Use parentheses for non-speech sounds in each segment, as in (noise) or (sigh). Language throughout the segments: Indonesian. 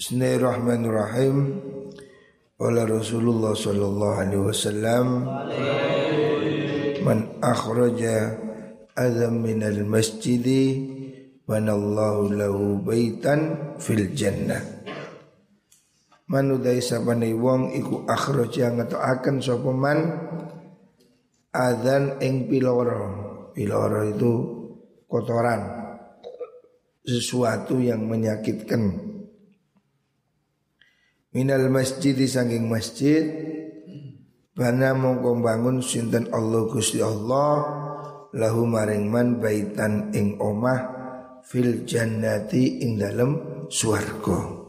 Bismillahirrahmanirrahim. Oleh Rasulullah sallallahu alaihi wasallam Man akhraja adam minal masjidi Manallahu lahu baitan fil jannah Manudai sabani wong iku akhraja ngetoaken sapa man adzan ing piloro. Piloro itu kotoran sesuatu yang menyakitkan minal masjid sanging masjid. Bana mongko bangun sinten Allah Gusti Allah? Lahu maring man baitan ing omah fil jannati ing dalem swarga.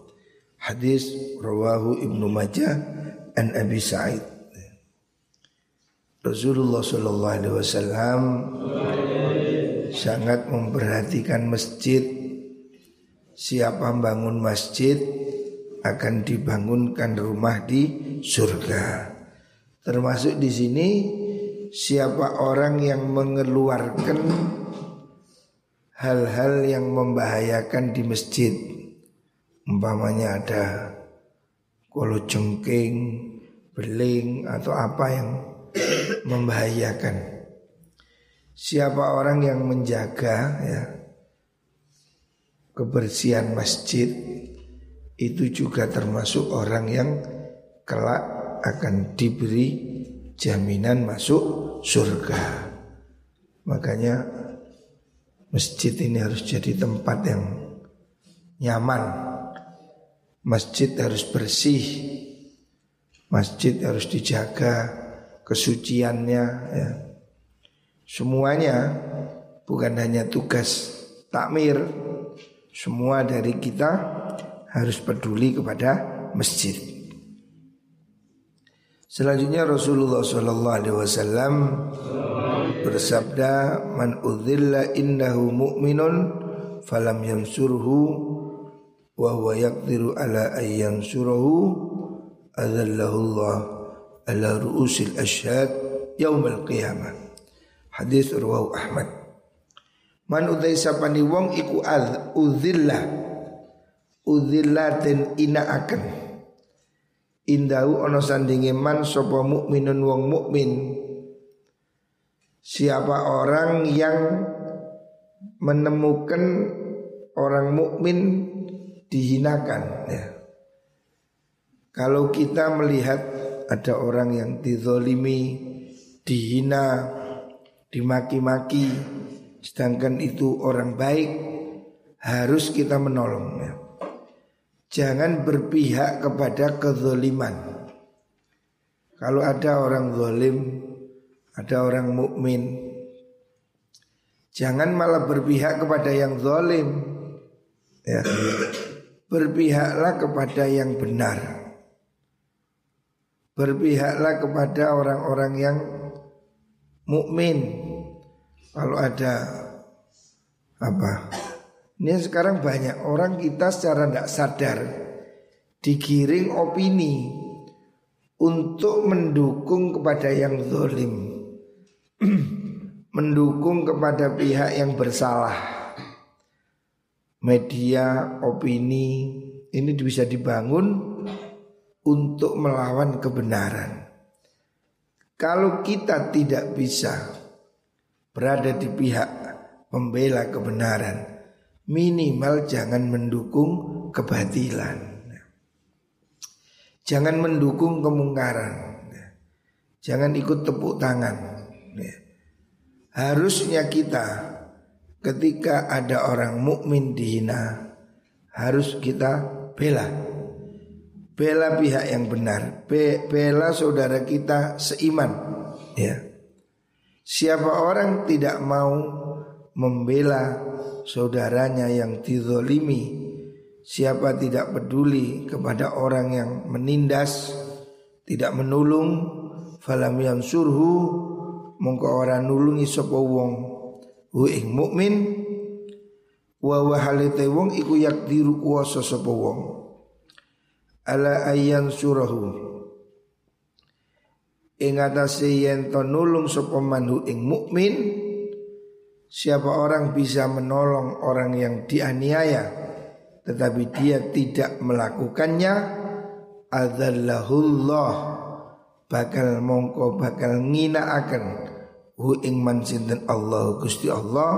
Hadis rawahu ibnu majah an abi sa'id. Rasulullah sallallahu alaihi wasallam sangat memperhatikan masjid. Siapa bangun masjid akan dibangunkan rumah di surga. Termasuk di sini siapa orang yang mengeluarkan hal-hal yang membahayakan di masjid. Umpamanya ada kolo jengking, beling atau apa yang membahayakan. Siapa orang yang menjaga ya kebersihan masjid itu juga termasuk orang yang kelak akan diberi jaminan masuk surga. Makanya masjid ini harus jadi tempat yang nyaman. Masjid harus bersih. Masjid harus dijaga kesuciannya ya. Semuanya bukan hanya tugas takmir, semua dari kita harus peduli kepada masjid. Selanjutnya Rasulullah Shallallahu Alaihi Wasallam bersabda, "Man udzilla innahu mu'minun falam yansurhu wa huwa yaqdiru ala ayyan surahu adzallahu Allah ala ru'usil asyhad yaumil qiyamah." Hadis rawahu Ahmad. Man udzai sapani wong iku udzillah udzillatin ina akan indahu ono sandingi man sapa mukminun wong mukmin siapa orang yang menemukan orang mukmin dihinakan ya. Kalau kita melihat ada orang yang dizolimi, dihina, dimaki-maki, sedangkan itu orang baik, harus kita menolongnya. Jangan berpihak kepada kezoliman. Kalau ada orang zolim, ada orang mukmin, jangan malah berpihak kepada yang zolim. Ya. Berpihaklah kepada yang benar. Berpihaklah kepada orang-orang yang mukmin. Kalau ada apa ini sekarang banyak orang kita secara tidak sadar digiring opini untuk mendukung kepada yang zolim, (clears throat) mendukung kepada pihak yang bersalah. Media, opini ini bisa dibangun untuk melawan kebenaran. Kalau kita tidak bisa berada di pihak pembela kebenaran, minimal jangan mendukung kebatilan. Jangan mendukung kemungkaran. Jangan ikut tepuk tangan. Harusnya kita ketika ada orang mukmin dihina harus kita bela. Bela pihak yang benar, bela saudara kita seiman, ya. Siapa orang tidak mau membela saudaranya yang dizolimi. Siapa tidak peduli kepada orang yang menindas Tidak menolong Falam yang surhu Mongko orang nulungi sapa wong. Hu ing mukmin Wa wahalite wong iku yakdiru kuasa sapa wong. Ala ayyan surahu Ing atase yen to nulung sapa manhu ing mukmin Siapa orang bisa menolong orang yang dianiaya tetapi dia tidak melakukannya? Adzallahullah bakal mongko bakal akan hu ing man sinten? Allah Gusti Allah.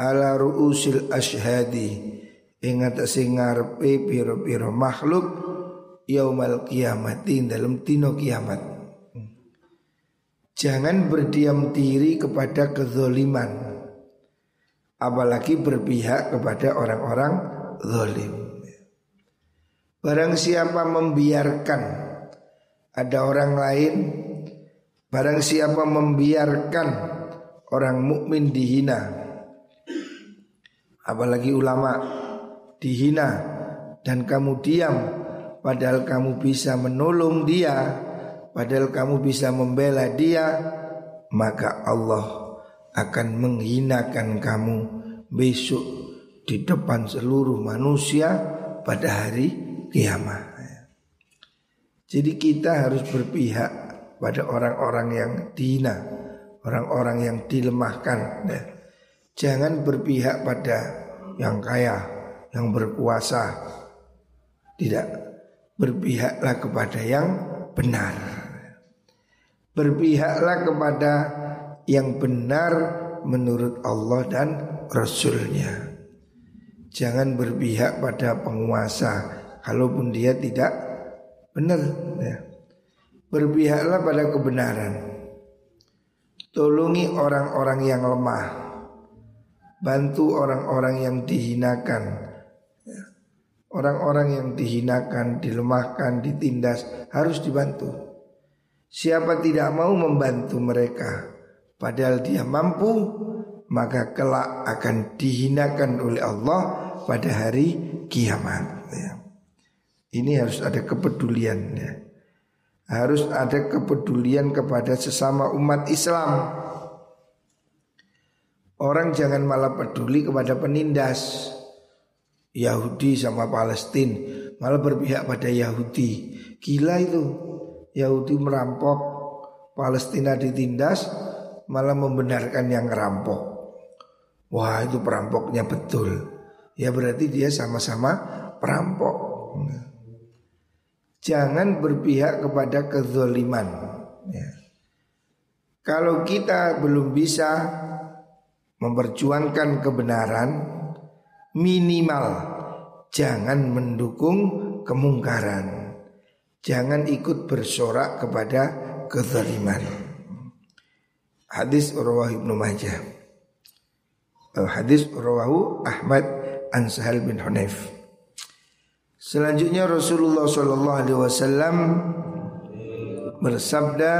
Ala ruusil ashhadi. Ing atase ngarepe pira-pira makhluk yaumal kiamati dalam tino kiamat. Jangan berdiam diri kepada kezoliman apalagi berpihak kepada orang-orang zalim. Barang siapa membiarkan ada orang lain, barang siapa membiarkan orang mukmin dihina, apalagi ulama dihina dan kamu diam, padahal kamu bisa menolong dia, padahal kamu bisa membela dia, maka Allah akan menghinakan kamu besok di depan seluruh manusia pada hari kiamat. Jadi kita harus berpihak pada orang-orang yang dina, orang-orang yang dilemahkan. Jangan berpihak pada yang kaya, yang berkuasa. Tidak, berpihaklah kepada yang benar. Berpihaklah kepada yang benar menurut Allah dan Rasulnya. Jangan berpihak pada penguasa kalaupun dia tidak benar ya. Berpihaklah pada kebenaran. Tolongi orang-orang yang lemah. Bantu orang-orang yang dihinakan. Ya. Orang-orang yang dihinakan, dilemahkan, ditindas harus dibantu. Siapa tidak mau membantu mereka padahal dia mampu, maka kelak akan dihinakan oleh Allah pada hari kiamat. Ya. Ini harus ada kepedulian ya. Harus ada kepedulian kepada sesama umat Islam. Orang jangan malah peduli kepada penindas Yahudi sama Palestina, malah berpihak pada Yahudi. Gila itu. Yahudi merampok, Palestina ditindas, malah membenarkan yang ngerampok. Wah, itu perampoknya betul. Ya berarti dia sama-sama perampok. Jangan berpihak kepada kezoliman ya. Kalau kita belum bisa memperjuangkan kebenaran Minimal jangan mendukung kemungkaran Jangan ikut bersorak kepada kezaliman Hadis Rawah Ibnu Majah Hadis Rawahu Ahmad An Sahal bin Hunayf Selanjutnya Rasulullah Shallallahu Alaihi Wasallam bersabda,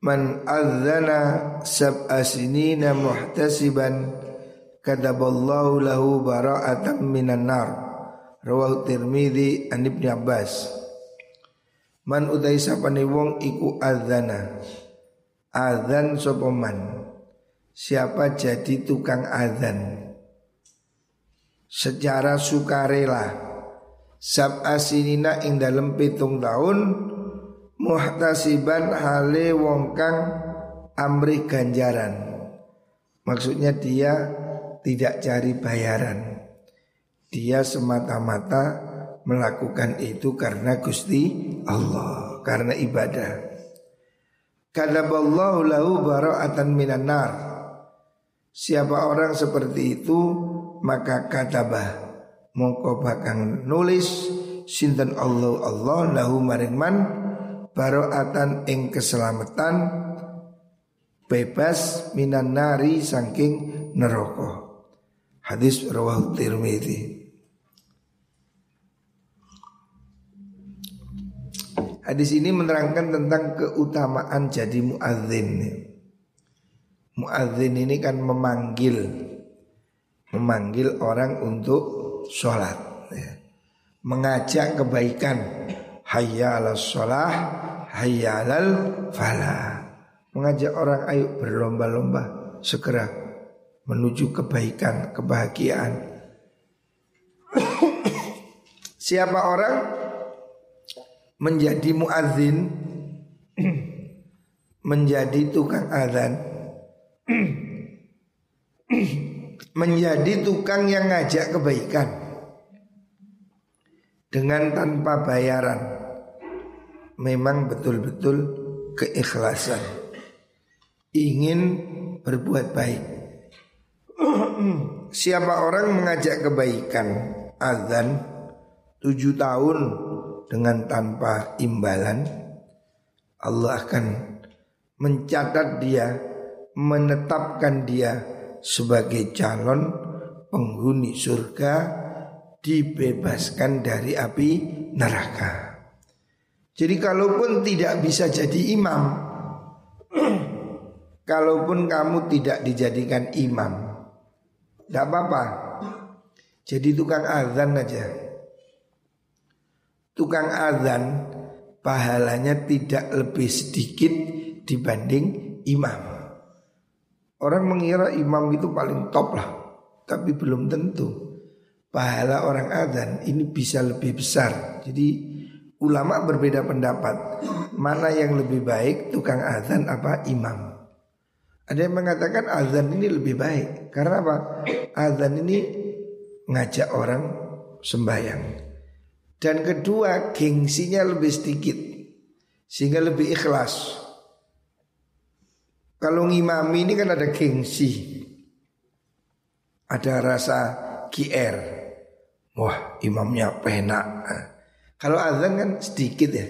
"Man adzana sab'a sinina muhtasiban kataballahu lahu bara'atan minan nar." Rawahu Tirmidzi an Ibnu Abbas. Man utai sapane wong iku adzana. Adzan sapa Siapa jadi tukang adzan? Secara sukarela. Sab asinina ing dalam pitung tahun Muhtasiban hale wong kang amri ganjaran. Maksudnya dia tidak cari bayaran. Dia semata-mata melakukan itu karena Gusti Allah Karena ibadah Kadaballahu lahu bara'atan minan nar. Siapa orang seperti itu maka katabah. Mongko bakang nulis sinten Allah Allah lahu maring man baroatan ing keselamatan bebas minan nari saking neraka. Hadis rawah Tirmidzi Hadis ini menerangkan tentang keutamaan jadi muadzin. Muadzin ini kan memanggil memanggil orang untuk sholat ya. Mengajak kebaikan Hayya ala sholah Hayya alal falah Mengajak orang ayo berlomba-lomba Segera menuju kebaikan, kebahagiaan (coughs) Siapa orang menjadi muadzin menjadi tukang azan menjadi tukang yang ngajak kebaikan dengan tanpa bayaran. Memang betul-betul keikhlasan. Ingin berbuat baik. Siapa orang mengajak kebaikan azan tujuh tahun dengan tanpa imbalan, Allah akan mencatat dia, menetapkan dia sebagai calon penghuni surga dibebaskan dari api neraka. Jadi kalaupun tidak bisa jadi imam, (clears throat) kalaupun kamu tidak dijadikan imam, tidak apa-apa. Jadi tukang azan aja. Tukang azan pahalanya tidak lebih sedikit dibanding imam. Orang mengira imam itu paling top lah, tapi belum tentu pahala orang adzan ini bisa lebih besar. Jadi ulama berbeda pendapat mana yang lebih baik tukang adzan apa imam. Ada yang mengatakan azan ini lebih baik karena apa? Azan ini ngajak orang sembahyang. Dan kedua gengsinya lebih sedikit sehingga lebih ikhlas. Kalau ngimami ini kan ada gengsi. Ada rasa GR. Wah imamnya penak Kalau azan kan sedikit ya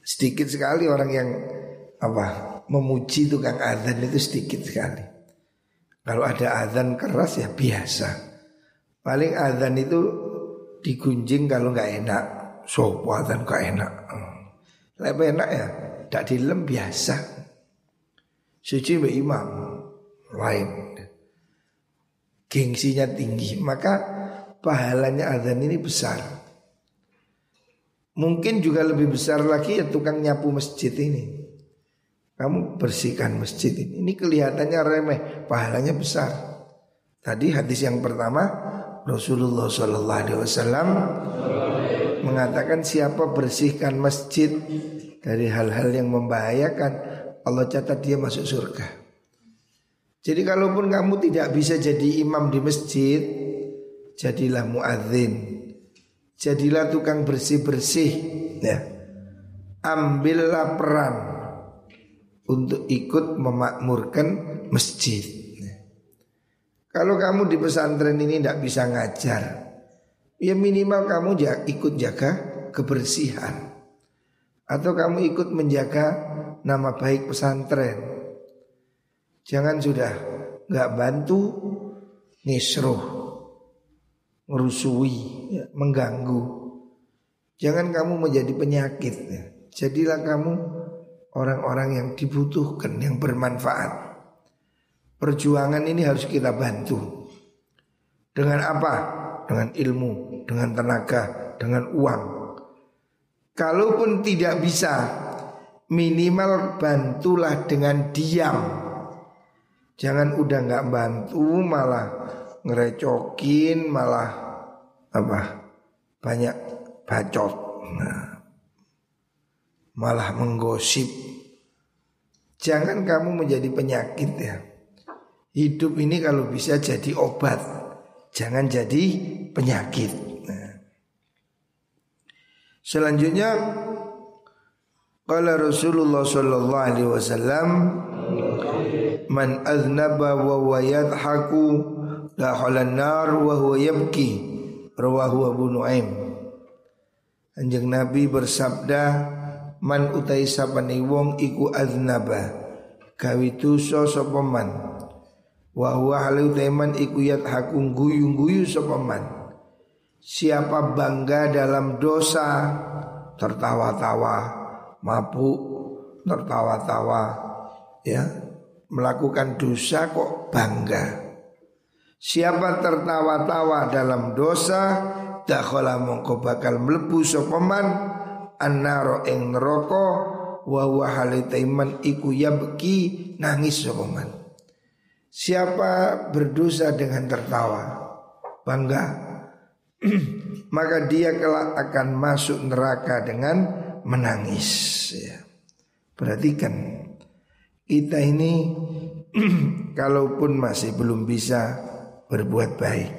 Sedikit sekali orang yang apa memuji tukang azan itu sedikit sekali Kalau ada azan keras ya biasa Paling azan itu digunjing kalau nggak enak Sopo azan gak enak Lebih enak ya Tidak dilem biasa Suci be imam Lain Gengsinya tinggi Maka pahalanya azan ini besar. Mungkin juga lebih besar lagi ya tukang nyapu masjid ini. Kamu bersihkan masjid ini. Ini kelihatannya remeh, pahalanya besar. Tadi hadis yang pertama Rasulullah Shallallahu Alaihi Wasallam mengatakan siapa bersihkan masjid dari hal-hal yang membahayakan Allah catat dia masuk surga. Jadi kalaupun kamu tidak bisa jadi imam di masjid, jadilah muadzin. Jadilah tukang bersih-bersih ya. Ambillah peran untuk ikut memakmurkan masjid. Kalau kamu di pesantren ini tidak bisa ngajar, ya minimal kamu ikut jaga kebersihan. Atau kamu ikut menjaga nama baik pesantren. Jangan sudah nggak bantu nisruh merusui, ya, mengganggu. Jangan kamu menjadi penyakit. Ya. Jadilah kamu orang-orang yang dibutuhkan, yang bermanfaat. Perjuangan ini harus kita bantu. Dengan apa? Dengan ilmu, dengan tenaga, dengan uang. Kalaupun tidak bisa, minimal bantulah dengan diam. Jangan udah nggak bantu malah ngerecokin malah apa banyak bacot nah, malah menggosip jangan kamu menjadi penyakit ya hidup ini kalau bisa jadi obat jangan jadi penyakit. Nah. selanjutnya Qala Rasulullah sallallahu alaihi wasallam man aznaba wa yadhaku dakhalan nar wa huwa yabki. Rawahu Abu Nuaim. Anjing Nabi bersabda man utai sapane wong iku aznaba gawe dosa sapa wa huwa halu teman iku yat hakung guyu-guyu sapa man. Siapa bangga dalam dosa tertawa-tawa mabuk tertawa-tawa ya melakukan dosa kok bangga. Siapa tertawa-tawa dalam dosa Dakhala mongko bakal melebu sopaman Annaro ing neraka Wa huwa halitaiman iku yabki nangis sopaman Siapa berdosa dengan tertawa Bangga (clears throat) Maka dia kelak akan masuk neraka dengan menangis ya. Perhatikan Kita ini (clears throat) Kalaupun masih belum bisa berbuat baik.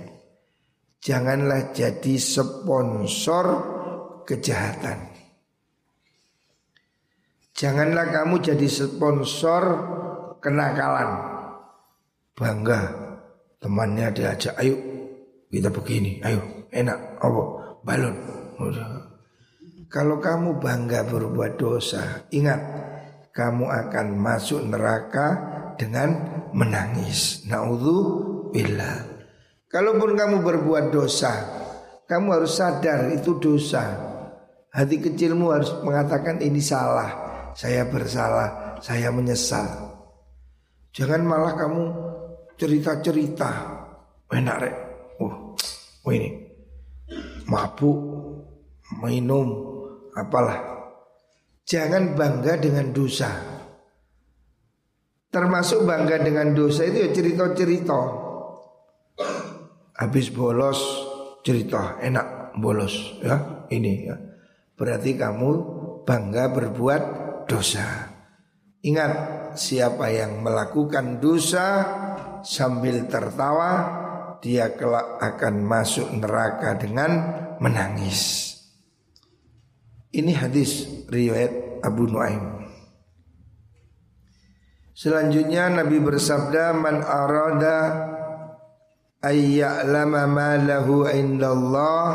Janganlah jadi sponsor kejahatan. Janganlah kamu jadi sponsor kenakalan. Bangga temannya diajak, ayo kita begini, ayo enak, apa balon. Kalau kamu bangga berbuat dosa, ingat kamu akan masuk neraka dengan menangis. Naudzubillah. Kalaupun kamu berbuat dosa, kamu harus sadar itu dosa. Hati kecilmu harus mengatakan ini salah, saya bersalah, saya menyesal. Jangan malah kamu cerita-cerita enak rek. Oh ini mabuk, minum, apalah. Jangan bangga dengan dosa. Termasuk bangga dengan dosa itu ya cerita-cerita. Habis bolos cerita enak bolos ya ini ya. Berarti kamu bangga berbuat dosa. Ingat siapa yang melakukan dosa sambil tertawa dia kelak akan masuk neraka dengan menangis. Ini hadis riwayat Abu Nuaim. Selanjutnya Nabi bersabda man arada ayya'lama ma lahu indallah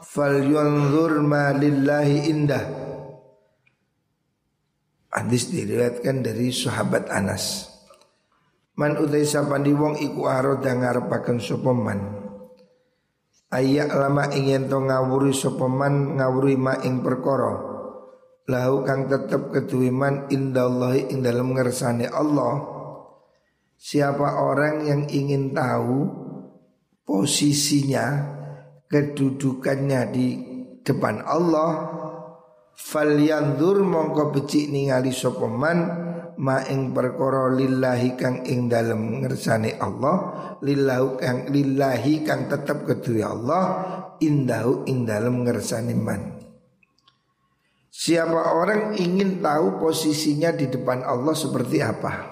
falyunzur ma lillahi indah. Hadis diriwayatkan dari sahabat Anas. Man utai sapandi wong iku aroda ngarepaken sapa man. Ayak lama ingin to ngawuri sopeman ngawuri ma ing perkara. Lahu kang tetep keduwiman indallahi ing dalam ngersane Allah. Siapa orang yang ingin tahu posisinya kedudukannya di depan Allah falyandur mongko becik ningali sopeman ma ing perkara lillahi kang ing dalem ngersane Allah lillahu kang lillahi kang tetep kedue Allah indahu ing dalem ngersane man. Siapa orang ingin tahu posisinya di depan Allah seperti apa?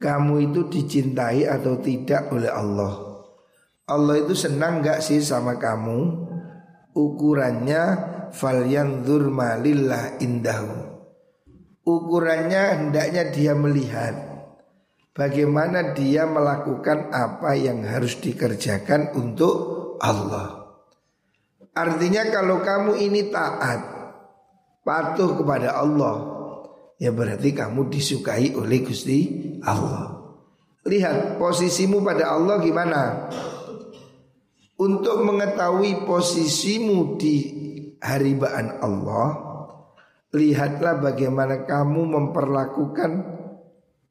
Kamu itu dicintai atau tidak oleh Allah? Allah itu senang gak sih sama kamu? Ukurannya falyanzur malillah indahu Ukurannya hendaknya dia melihat bagaimana dia melakukan apa yang harus dikerjakan untuk Allah. Artinya kalau kamu ini taat, patuh kepada Allah, ya berarti kamu disukai oleh Gusti Allah. Lihat posisimu pada Allah gimana? Untuk mengetahui posisimu di haribaan Allah, Lihatlah bagaimana kamu memperlakukan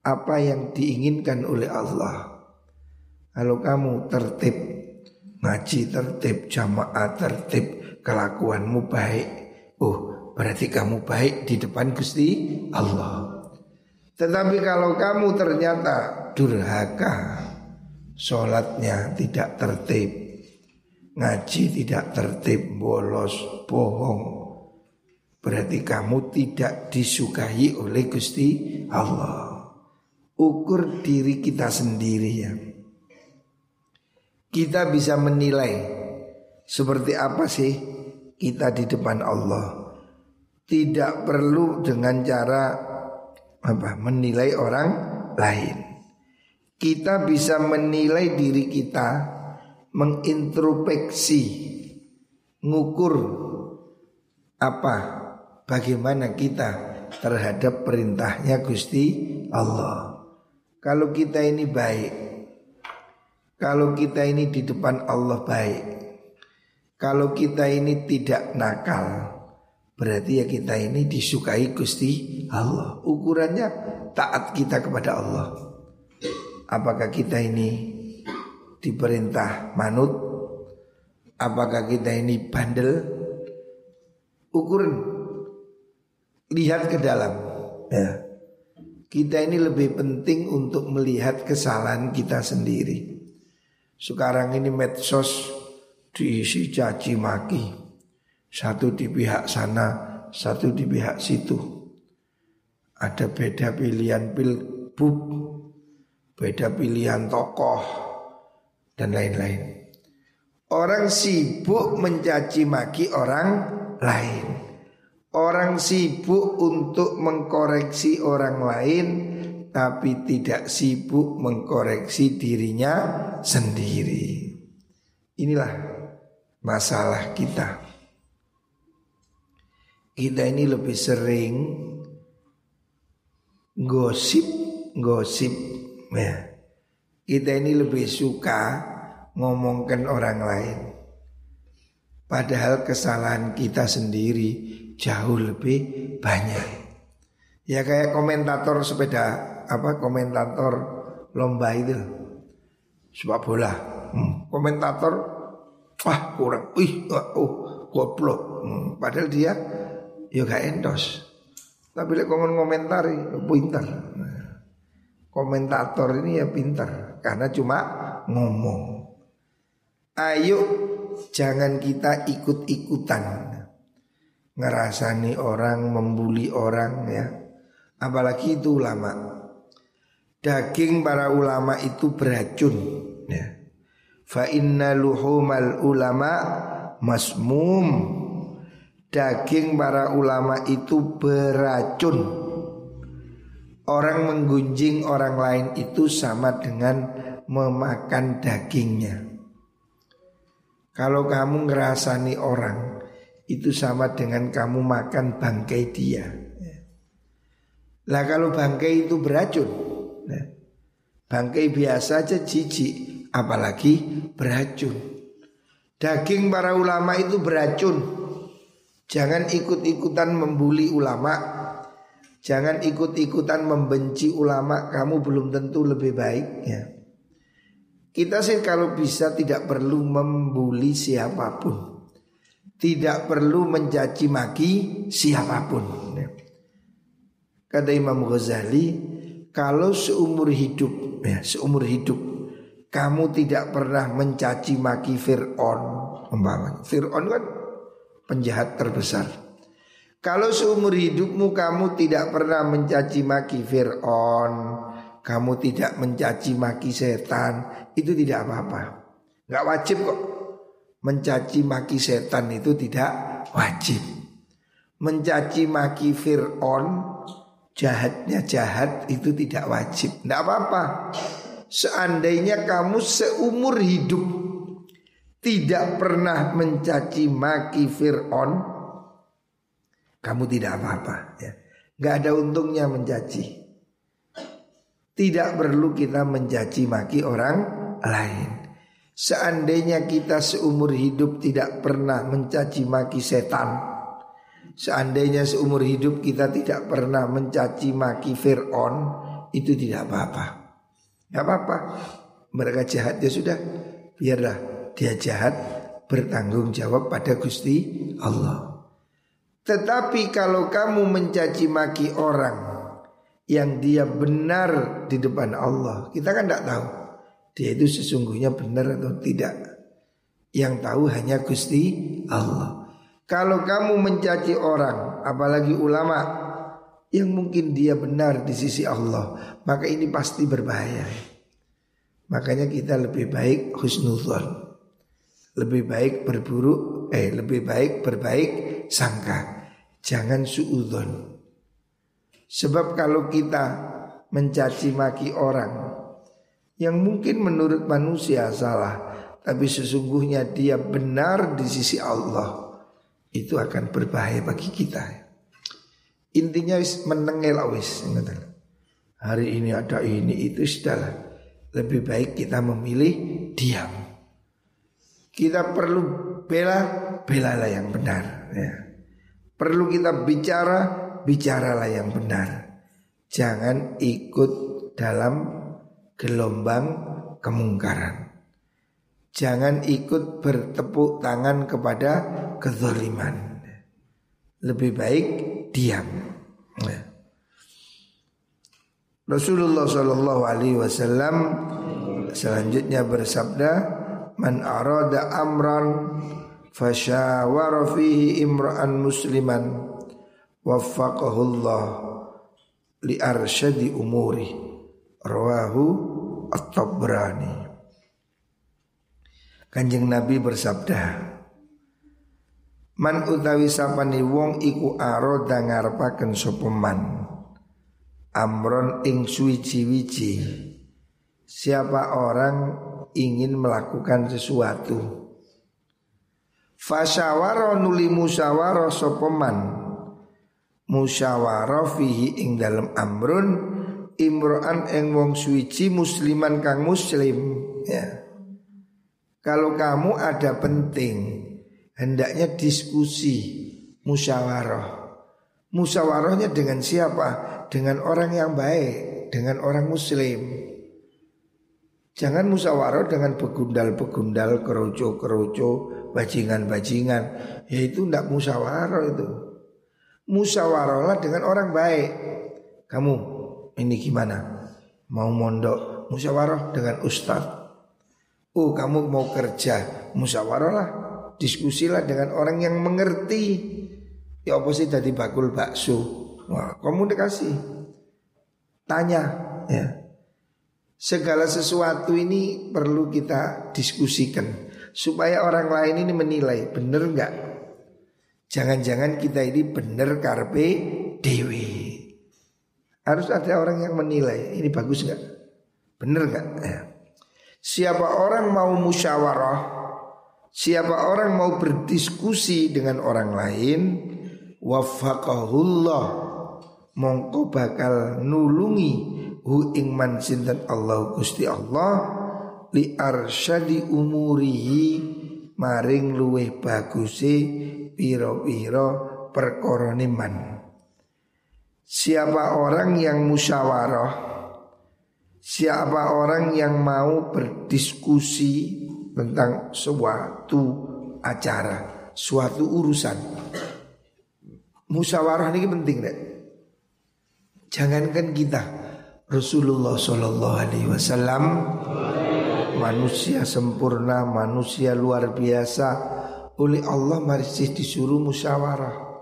apa yang diinginkan oleh Allah. Kalau kamu tertib, ngaji tertib, jamaah tertib, kelakuanmu baik. Oh, berarti kamu baik di depan Gusti Allah. Tetapi kalau kamu ternyata durhaka, sholatnya tidak tertib, ngaji tidak tertib, bolos, bohong, Berarti kamu tidak disukai oleh Gusti Allah. Ukur diri kita sendiri ya. Kita bisa menilai Seperti apa sih kita di depan Allah. Tidak perlu dengan cara apa menilai orang lain. Kita bisa menilai diri kita Mengintrospeksi Ngukur apa bagaimana kita terhadap perintahnya Gusti Allah. Kalau kita ini baik, kalau kita ini di depan Allah baik, kalau kita ini tidak nakal, berarti ya kita ini disukai Gusti Allah. Ukurannya taat kita kepada Allah. Apakah kita ini diperintah manut? Apakah kita ini bandel? Ukuran lihat ke dalam. Ya. Kita ini lebih penting untuk melihat kesalahan kita sendiri. Sekarang ini medsos diisi caci maki. Satu di pihak sana, satu di pihak situ. Ada beda pilihan pilbub, beda pilihan tokoh, dan lain-lain. Orang sibuk mencaci maki orang lain. Orang sibuk untuk mengkoreksi orang lain tapi tidak sibuk mengkoreksi dirinya sendiri. Inilah masalah kita. Kita ini lebih sering gosip, gosip ya. Kita ini lebih suka ngomongkan orang lain. Padahal kesalahan kita sendiri jauh lebih banyak. Ya kayak komentator sepeda apa komentator lomba itu sepak bola hmm. komentator wah kurang ih oh goblok hmm. padahal dia ya endos tapi lek ngomong komentari pintar komentator ini ya pintar karena cuma ngomong ayo jangan kita ikut-ikutan ngerasani orang membuli orang ya. Apalagi itu ulama. Daging para ulama itu beracun ya. Fa inna luhumal ulama masmum. Daging para ulama itu beracun. Orang menggunjing orang lain itu sama dengan memakan dagingnya. Kalau kamu ngerasani orang Itu sama dengan kamu makan bangkai dia Lah kalau bangkai itu beracun Nah, bangkai biasa aja jijik, apalagi beracun. Daging para ulama itu beracun. Jangan ikut-ikutan membuli ulama. Jangan ikut-ikutan membenci ulama. Kamu belum tentu lebih baik ya. Kita sih kalau bisa tidak perlu membuli siapa pun. Tidak perlu mencaci maki siapa pun. Kata Imam Ghazali, kalau seumur hidup ya seumur hidup kamu tidak pernah mencaci maki Fir'aun. Umpamanya Fir'aun kan penjahat terbesar. Kalau seumur hidupmu kamu tidak pernah mencaci maki Fir'aun kamu tidak mencaci maki setan itu tidak apa-apa. Nggak wajib kok mencaci maki setan itu tidak wajib mencaci maki Fir'aun jahatnya jahat itu tidak wajib. Tidak apa-apa. Seandainya kamu seumur hidup tidak pernah mencaci maki Fir'aun, kamu tidak apa-apa. Ya. Gak ada untungnya mencaci. Tidak perlu kita mencaci maki orang lain. Seandainya kita seumur hidup tidak pernah mencaci maki setan, Seandainya seumur hidup kita tidak pernah mencaci maki Fir'aun Itu tidak apa-apa. Tidak apa-apa. Mereka jahat ya sudah. Biarlah dia jahat Bertanggung jawab pada Gusti Allah. Tetapi kalau kamu mencaci maki orang Yang dia benar di depan Allah Kita kan tidak tahu Dia itu sesungguhnya benar atau tidak Yang tahu hanya Gusti Allah kalau kamu mencaci orang, apalagi ulama yang mungkin dia benar di sisi Allah, maka ini pasti berbahaya. Makanya kita lebih baik husnuzon. Lebih baik berburu, eh lebih baik berbaik sangka. Jangan suudzon. Sebab kalau kita mencaci maki orang yang mungkin menurut manusia salah, tapi sesungguhnya dia benar di sisi Allah itu akan berbahaya bagi kita. Intinya wis menengel wis Hari ini ada ini itu sudahlah. Lebih baik kita memilih diam. Kita perlu bela, belalah yang benar. Ya. Perlu kita bicara, bicaralah yang benar. Jangan ikut dalam gelombang kemungkaran. Jangan ikut bertepuk tangan kepada kezaliman. Lebih baik diam. Ya. Rasulullah Shallallahu Alaihi Wasallam selanjutnya bersabda, "Man arada amran fasyawara fihi musliman waffaqahullah li arsyadi umuri." Rawahu At-Tabrani. Kanjeng Nabi bersabda Man utawi sapani wong iku aroda ngarepaken sapa man amron ing suwiji-wiji siapa orang ingin melakukan sesuatu Fasyawara nuli musyawara sopeman Musyawara fihi ing dalam amrun Imro'an ing wong suici musliman kang muslim ya. Kalau kamu ada penting Hendaknya diskusi Musyawarah Musyawarahnya dengan siapa? Dengan orang yang baik Dengan orang muslim Jangan musyawarah dengan begundal-begundal, keroco-keroco, bajingan-bajingan. Ya itu tidak musyawarah itu. Musyawarahlah dengan orang baik. Kamu ini gimana? Mau mondok musyawarah dengan ustaz. Oh kamu mau kerja musyawarahlah. Diskusilah dengan orang yang mengerti. Ya apa sih tadi bakul bakso? Wah, komunikasi. Tanya ya. Segala sesuatu ini perlu kita diskusikan supaya orang lain ini menilai benar nggak. Jangan-jangan kita ini benar karpe dewi. Harus ada orang yang menilai ini bagus nggak, benar nggak. Ya. Siapa orang mau musyawarah, siapa orang mau berdiskusi dengan orang lain, wafakahullah mongko bakal nulungi hu ing man sinten Allah Gusti Allah li arsyadi umurihi maring luweh baguse piro-piro perkara man. Siapa orang yang musyawarah Siapa orang yang mau berdiskusi tentang suatu acara, suatu urusan. Musyawarah ini penting deh. Jangankan kita, Rasulullah Shallallahu Alaihi Wasallam manusia sempurna, manusia luar biasa. Oleh Allah masih disuruh musyawarah.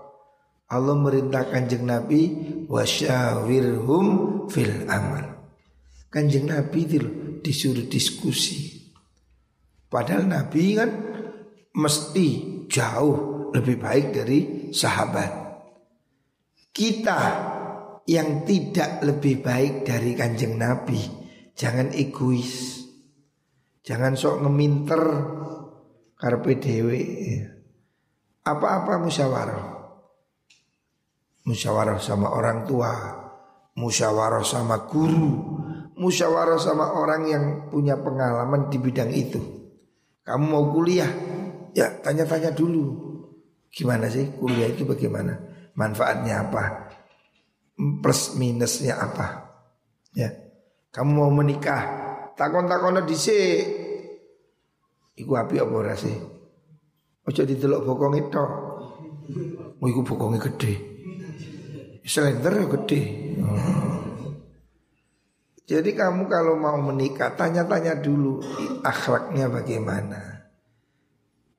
Allah merintah kanjeng Nabi wasyawirhum fil amal. Kanjeng Nabi itu disuruh diskusi. Padahal Nabi kan mesti jauh lebih baik dari sahabat. Kita yang tidak lebih baik dari kanjeng Nabi. Jangan egois. Jangan sok ngeminter karpe dewe. Apa-apa musyawarah. Musyawarah sama orang tua, musyawarah sama guru, musyawarah sama orang yang punya pengalaman di bidang itu. Kamu mau kuliah? Ya, tanya-tanya dulu. Gimana sih kuliah itu bagaimana? Manfaatnya apa? plus minusnya apa. Ya. Kamu mau menikah, takon-takon si Iku api apa ora sih? Ojo didelok itu. Oh iku bokongnya gede. Slender ya gede. Jadi kamu kalau mau menikah tanya-tanya dulu akhlaknya bagaimana.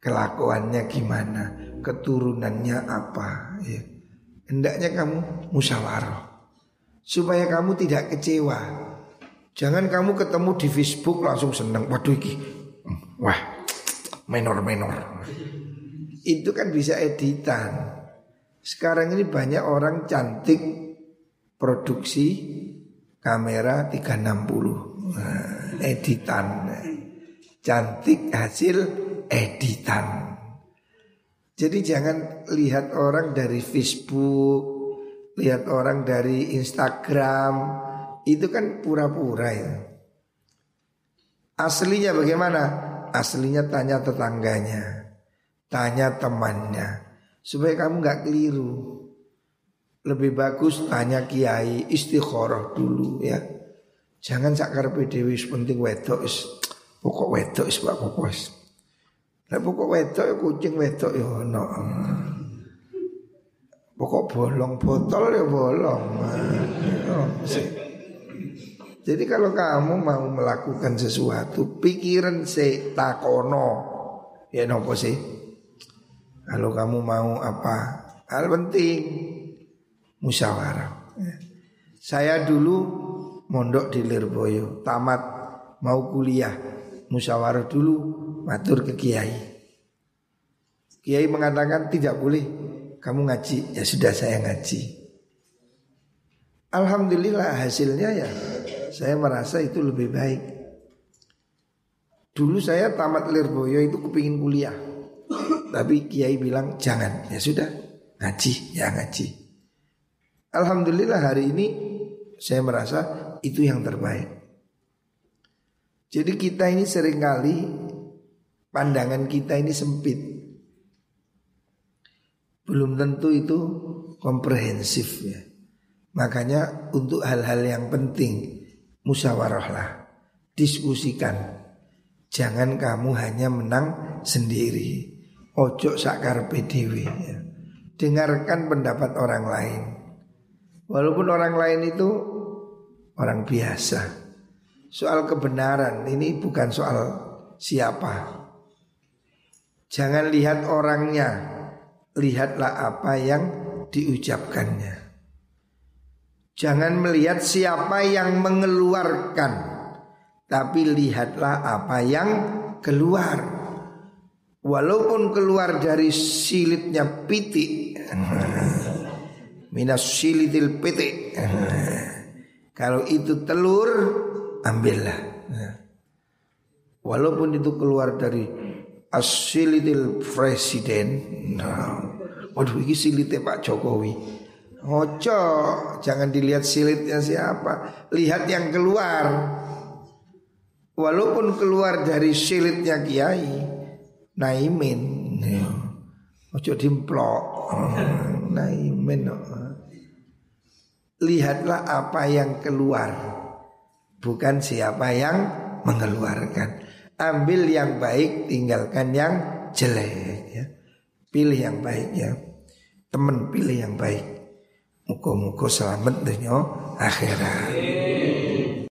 Kelakuannya gimana, keturunannya apa ya. Hendaknya kamu musyawarah Supaya kamu tidak kecewa Jangan kamu ketemu di Facebook langsung senang Waduh iki Wah (tsk) menor-menor Itu kan bisa editan Sekarang ini banyak orang cantik Produksi kamera 360 nah, Editan Cantik hasil editan jadi jangan lihat orang dari Facebook, lihat orang dari Instagram, itu kan pura-pura ya. Aslinya bagaimana? Aslinya tanya tetangganya, tanya temannya, supaya kamu nggak keliru. Lebih bagus tanya kiai istikharah dulu ya. Jangan sakar PDW penting wedok is pokok wedok is pokok Nek pokok wedok ya kucing wedok ya ono. Pokok bolong botol ya bolong. Oh, Jadi kalau kamu mau melakukan sesuatu, pikiran se takono. Ya nopo sih? Kalau kamu mau apa? Hal penting musyawarah. Saya dulu mondok di Lirboyo, tamat mau kuliah, musyawarah dulu matur ke kiai. Kiai mengatakan tidak boleh kamu ngaji, ya sudah saya ngaji. Alhamdulillah hasilnya ya saya merasa itu lebih baik. Dulu saya tamat Lirboyo itu kepingin kuliah. Tapi Kiai bilang jangan, ya sudah ngaji, ya ngaji. Alhamdulillah hari ini saya merasa itu yang terbaik. Jadi kita ini sering kali pandangan kita ini sempit. Belum tentu itu komprehensif ya. Makanya untuk hal-hal yang penting musyawarahlah, diskusikan. Jangan kamu hanya menang sendiri. Ojo sakar PDW ya. Dengarkan pendapat orang lain. Walaupun orang lain itu orang biasa. Soal kebenaran ini bukan soal siapa. Jangan lihat orangnya, lihatlah apa yang diucapkannya. Jangan melihat siapa yang mengeluarkan, tapi lihatlah apa yang keluar. Walaupun keluar dari silitnya pitik, minas silitil pitik. Kalau itu telur, ambillah. Walaupun itu keluar dari Asilitil presiden. Nah, waduh ini silitnya Pak Jokowi. Ojo, jangan dilihat silitnya siapa, lihat yang keluar. Walaupun keluar dari silitnya Kiai, Naimin. Ojo dimplok. Naimin. Lihatlah apa yang keluar, bukan siapa yang mengeluarkan. Ambil yang baik, tinggalkan yang jelek ya. Pilih yang baik ya. Teman pilih yang baik. Muka-muka selamat dunia akhirat.